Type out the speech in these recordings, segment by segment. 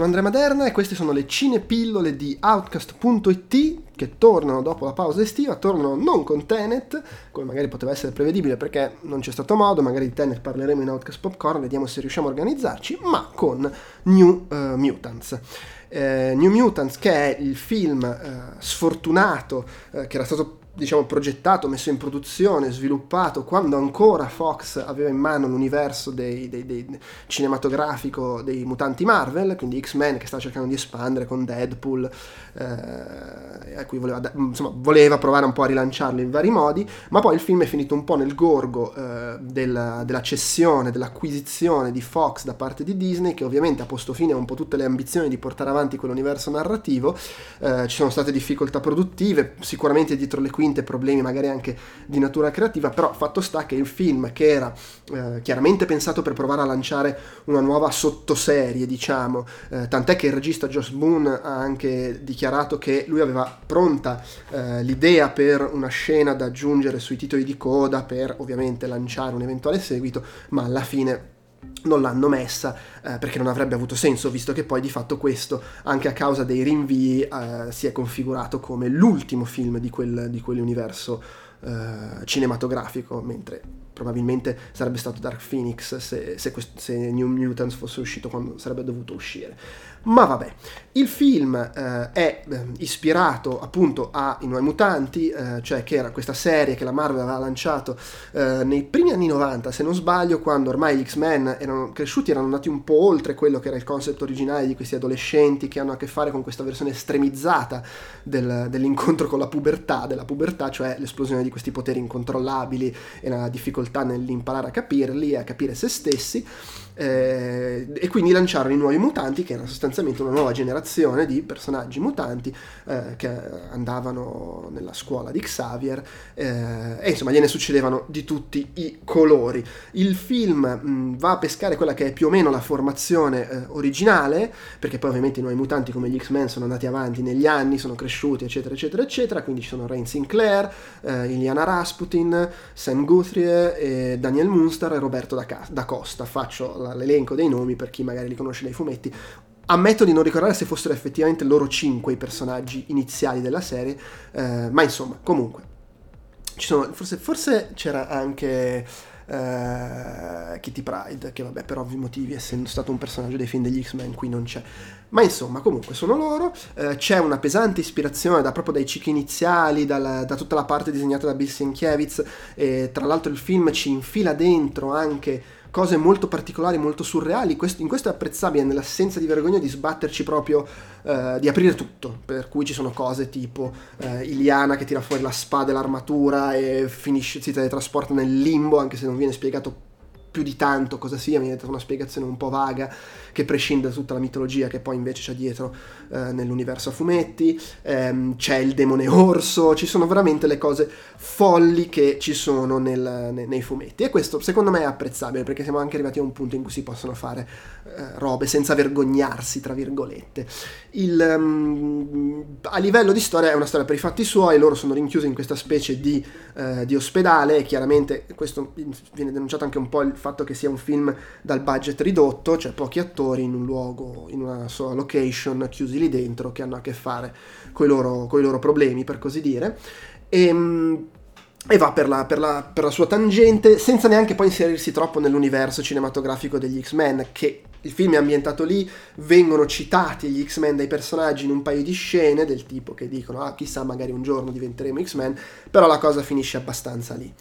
Sono Andrea Maderna e queste sono le cinepillole di Outcast.it che tornano dopo la pausa estiva, tornano non con Tenet, come magari poteva essere prevedibile perché non c'è stato modo, magari di Tenet parleremo in Outcast Popcorn, vediamo se riusciamo a organizzarci, ma con New uh, Mutants. Eh, New Mutants che è il film eh, sfortunato eh, che era stato diciamo, progettato, messo in produzione, sviluppato quando ancora Fox aveva in mano l'universo dei, dei, dei, cinematografico dei mutanti Marvel, quindi X-Men che stava cercando di espandere con Deadpool, eh, a cui voleva, insomma, voleva provare un po' a rilanciarlo in vari modi, ma poi il film è finito un po' nel gorgo eh, della, della, cessione, dell'acquisizione di Fox da parte di Disney, che ovviamente ha posto fine a un po' tutte le ambizioni di portare avanti quell'universo narrativo, eh, ci sono state difficoltà produttive, sicuramente dietro le quinte problemi magari anche di natura creativa, però fatto sta che il film che era eh, chiaramente pensato per provare a lanciare una nuova sottoserie, diciamo, eh, tant'è che il regista Josh Boone ha anche dichiarato che lui aveva pronta eh, l'idea per una scena da aggiungere sui titoli di coda per ovviamente lanciare un eventuale seguito, ma alla fine non l'hanno messa eh, perché non avrebbe avuto senso, visto che poi di fatto questo, anche a causa dei rinvii, eh, si è configurato come l'ultimo film di, quel, di quell'universo eh, cinematografico, mentre probabilmente sarebbe stato Dark Phoenix se, se, se New Mutants fosse uscito quando sarebbe dovuto uscire. Ma vabbè, il film eh, è eh, ispirato appunto ai Nuovi Mutanti, eh, cioè che era questa serie che la Marvel aveva lanciato eh, nei primi anni 90, se non sbaglio, quando ormai gli X-Men erano cresciuti, erano andati un po' oltre quello che era il concept originale di questi adolescenti che hanno a che fare con questa versione estremizzata del, dell'incontro con la pubertà, della pubertà, cioè l'esplosione di questi poteri incontrollabili e la difficoltà nell'imparare a capirli e a capire se stessi. Eh, e quindi lanciarono i nuovi mutanti, che era sostanzialmente una nuova generazione di personaggi mutanti eh, che andavano nella scuola di Xavier eh, e insomma gliene succedevano di tutti i colori. Il film mh, va a pescare quella che è più o meno la formazione eh, originale, perché poi ovviamente i nuovi mutanti come gli X-Men sono andati avanti negli anni, sono cresciuti, eccetera, eccetera, eccetera, quindi ci sono Rain Sinclair, eh, Iliana Rasputin, Sam Guthrie, Daniel Munster e Roberto da, da Costa. Faccio la l'elenco dei nomi per chi magari li conosce dai fumetti. Ammetto di non ricordare se fossero effettivamente loro cinque i personaggi iniziali della serie, eh, ma insomma, comunque. Sono, forse, forse, c'era anche eh, Kitty Pride, che vabbè per ovvi motivi, essendo stato un personaggio dei film degli X-Men, qui non c'è. Ma insomma, comunque sono loro, eh, c'è una pesante ispirazione da, proprio dai cicli iniziali, dal, da tutta la parte disegnata da Bill Sienkiewicz, e tra l'altro il film ci infila dentro anche cose molto particolari, molto surreali. in questo è apprezzabile nell'assenza di vergogna di sbatterci proprio, eh, di aprire tutto. Per cui ci sono cose tipo eh, Iliana che tira fuori la spada e l'armatura e finisce, si teletrasporta nel limbo, anche se non viene spiegato più di tanto cosa sia, viene data una spiegazione un po' vaga che prescinde da tutta la mitologia che poi invece c'è dietro eh, nell'universo a fumetti, ehm, c'è il demone orso, ci sono veramente le cose folli che ci sono nel, ne, nei fumetti e questo secondo me è apprezzabile perché siamo anche arrivati a un punto in cui si possono fare eh, robe senza vergognarsi, tra virgolette. Il, um, a livello di storia è una storia per i fatti suoi, loro sono rinchiusi in questa specie di, eh, di ospedale e chiaramente questo viene denunciato anche un po' il fatto che sia un film dal budget ridotto, cioè pochi attori in un luogo, in una sola location, chiusi lì dentro, che hanno a che fare con i loro, loro, problemi, per così dire. E, ehm, e va per la, per, la, per la, sua tangente senza neanche poi inserirsi troppo nell'universo cinematografico degli X-Men che il film è ambientato lì, vengono citati gli X-Men dai personaggi in un paio di scene del tipo che dicono ah chissà magari un giorno diventeremo X-Men, però la cosa finisce abbastanza lì.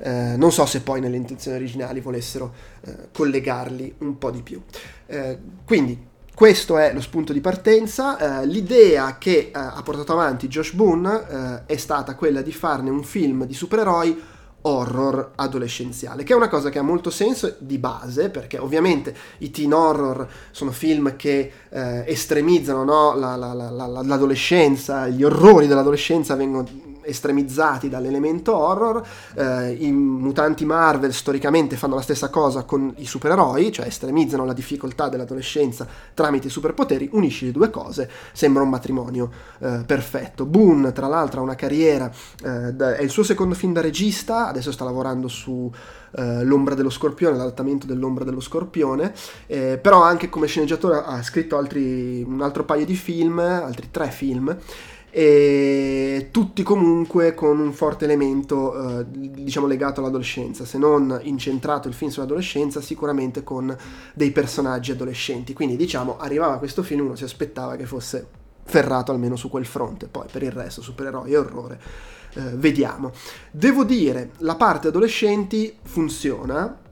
Eh, non so se poi nelle intenzioni originali volessero eh, collegarli un po' di più. Eh, quindi questo è lo spunto di partenza. Eh, l'idea che eh, ha portato avanti Josh Boone eh, è stata quella di farne un film di supereroi horror adolescenziale, che è una cosa che ha molto senso di base, perché ovviamente i teen horror sono film che eh, estremizzano no? la, la, la, l'adolescenza, gli orrori dell'adolescenza vengono estremizzati dall'elemento horror, eh, i mutanti Marvel storicamente fanno la stessa cosa con i supereroi, cioè estremizzano la difficoltà dell'adolescenza tramite i superpoteri, unisci le due cose, sembra un matrimonio eh, perfetto. Boone, tra l'altro, ha una carriera, eh, è il suo secondo film da regista, adesso sta lavorando su uh, L'ombra dello scorpione, l'adattamento dell'ombra dello scorpione, eh, però anche come sceneggiatore ha scritto altri, un altro paio di film, altri tre film, e tutti comunque con un forte elemento eh, diciamo legato all'adolescenza se non incentrato il film sull'adolescenza sicuramente con dei personaggi adolescenti. Quindi diciamo arrivava questo film uno si aspettava che fosse ferrato almeno su quel fronte. Poi per il resto supereroi e orrore eh, vediamo. Devo dire la parte adolescenti funziona.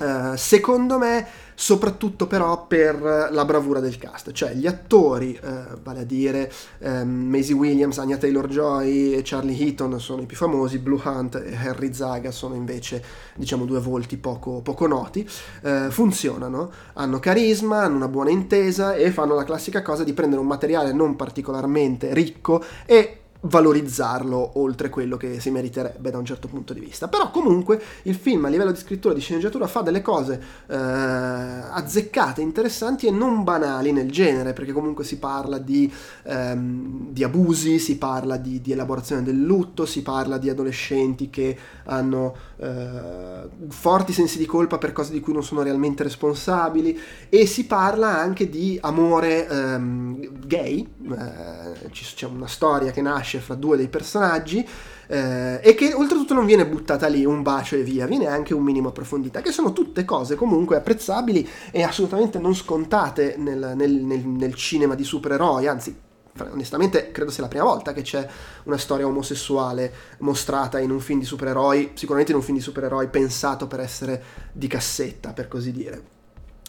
Uh, secondo me, soprattutto però per la bravura del cast, cioè gli attori, uh, vale a dire um, Maisie Williams, Anya Taylor-Joy e Charlie Heaton sono i più famosi, Blue Hunt e Harry Zaga sono invece, diciamo, due volti poco, poco noti, uh, funzionano, hanno carisma, hanno una buona intesa e fanno la classica cosa di prendere un materiale non particolarmente ricco e valorizzarlo oltre quello che si meriterebbe da un certo punto di vista. Però comunque il film a livello di scrittura e di sceneggiatura fa delle cose eh, azzeccate, interessanti e non banali nel genere, perché comunque si parla di, ehm, di abusi, si parla di, di, elaborazione del lutto, si parla di adolescenti che hanno eh, forti sensi di colpa per cose di cui non sono realmente responsabili e si parla anche di amore ehm, gay, eh, c'è una storia che nasce nasce fra due dei personaggi eh, e che oltretutto non viene buttata lì un bacio e via, viene anche un minimo approfondita, che sono tutte cose comunque apprezzabili e assolutamente non scontate nel, nel, nel, nel cinema di supereroi, anzi onestamente credo sia la prima volta che c'è una storia omosessuale mostrata in un film di supereroi, sicuramente in un film di supereroi pensato per essere di cassetta, per così dire.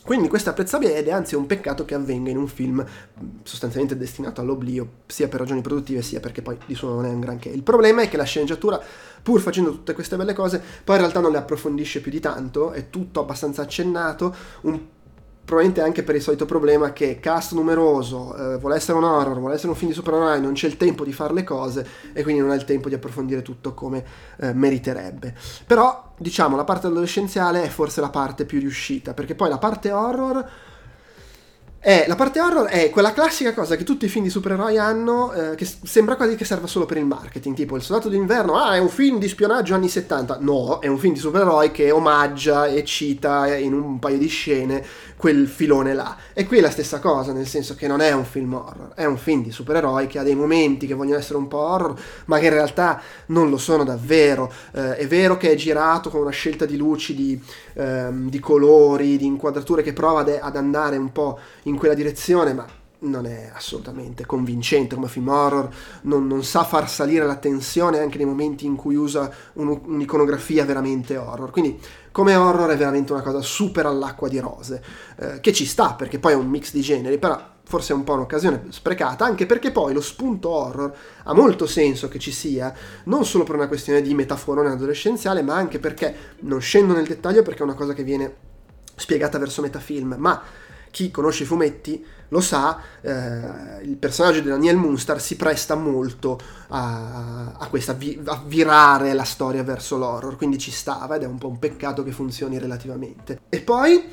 Quindi questo apprezzabile ed è anzi un peccato che avvenga in un film sostanzialmente destinato all'oblio, sia per ragioni produttive sia perché poi di suo non è un granché. Il problema è che la sceneggiatura, pur facendo tutte queste belle cose, poi in realtà non le approfondisce più di tanto, è tutto abbastanza accennato, un probabilmente anche per il solito problema che cast numeroso, eh, vuole essere un horror, vuole essere un film di supereroi, non c'è il tempo di fare le cose e quindi non ha il tempo di approfondire tutto come eh, meriterebbe. Però, diciamo, la parte adolescenziale è forse la parte più riuscita, perché poi la parte horror è, la parte horror è quella classica cosa che tutti i film di supereroi hanno, eh, che sembra quasi che serva solo per il marketing, tipo Il Soldato d'Inverno, ah è un film di spionaggio anni 70, no, è un film di supereroi che omaggia e cita in un paio di scene quel filone là. E qui è la stessa cosa, nel senso che non è un film horror, è un film di supereroi che ha dei momenti che vogliono essere un po' horror, ma che in realtà non lo sono davvero. Eh, è vero che è girato con una scelta di luci, di, ehm, di colori, di inquadrature che prova ad, ad andare un po' in quella direzione, ma non è assolutamente convincente come film horror, non, non, sa far salire la tensione anche nei momenti in cui usa un, un'iconografia veramente horror. Quindi come horror è veramente una cosa super all'acqua di rose, eh, che ci sta perché poi è un mix di generi, però forse è un po' un'occasione sprecata, anche perché poi lo spunto horror ha molto senso che ci sia, non solo per una questione di metaforone adolescenziale, ma anche perché, non scendo nel dettaglio perché è una cosa che viene spiegata verso metafilm, ma chi conosce i fumetti lo sa, eh, il personaggio di Daniel Moonstar si presta molto a, a questa a virare la storia verso l'horror, quindi ci stava ed è un po' un peccato che funzioni relativamente. E poi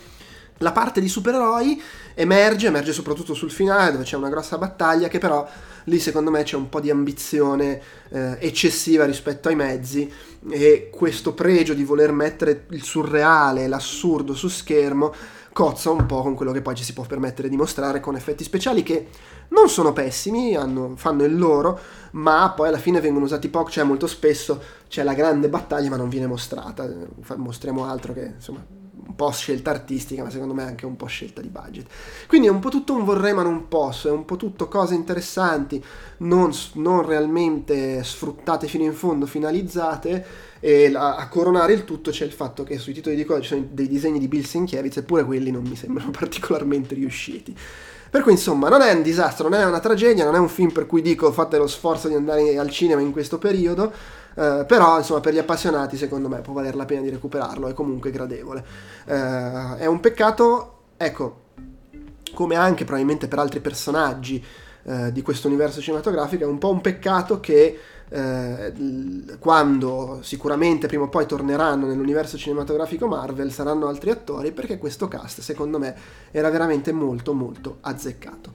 la parte di supereroi emerge, emerge soprattutto sul finale dove c'è una grossa battaglia che però lì secondo me c'è un po' di ambizione eh, eccessiva rispetto ai mezzi e questo pregio di voler mettere il surreale, l'assurdo su schermo cozza un po' con quello che poi ci si può permettere di mostrare con effetti speciali che non sono pessimi, hanno, fanno il loro, ma poi alla fine vengono usati poco, cioè molto spesso c'è la grande battaglia ma non viene mostrata, mostriamo altro che insomma un po' scelta artistica, ma secondo me anche un po' scelta di budget. Quindi è un po' tutto un vorrei ma non posso, è un po' tutto cose interessanti, non, non realmente sfruttate fino in fondo, finalizzate e la, a coronare il tutto c'è il fatto che sui titoli di coda ci sono dei disegni di Bill Sienkiewicz, eppure quelli non mi sembrano particolarmente riusciti. Per cui insomma non è un disastro, non è una tragedia, non è un film per cui dico fate lo sforzo di andare al cinema in questo periodo, eh, però insomma per gli appassionati secondo me può valer la pena di recuperarlo, è comunque gradevole. Eh, è un peccato, ecco, come anche probabilmente per altri personaggi eh, di questo universo cinematografico. È un po' un peccato che eh, quando sicuramente prima o poi torneranno nell'universo cinematografico Marvel saranno altri attori perché questo cast secondo me era veramente molto molto azzeccato.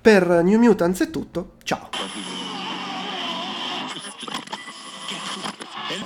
Per New Mutants è tutto, ciao!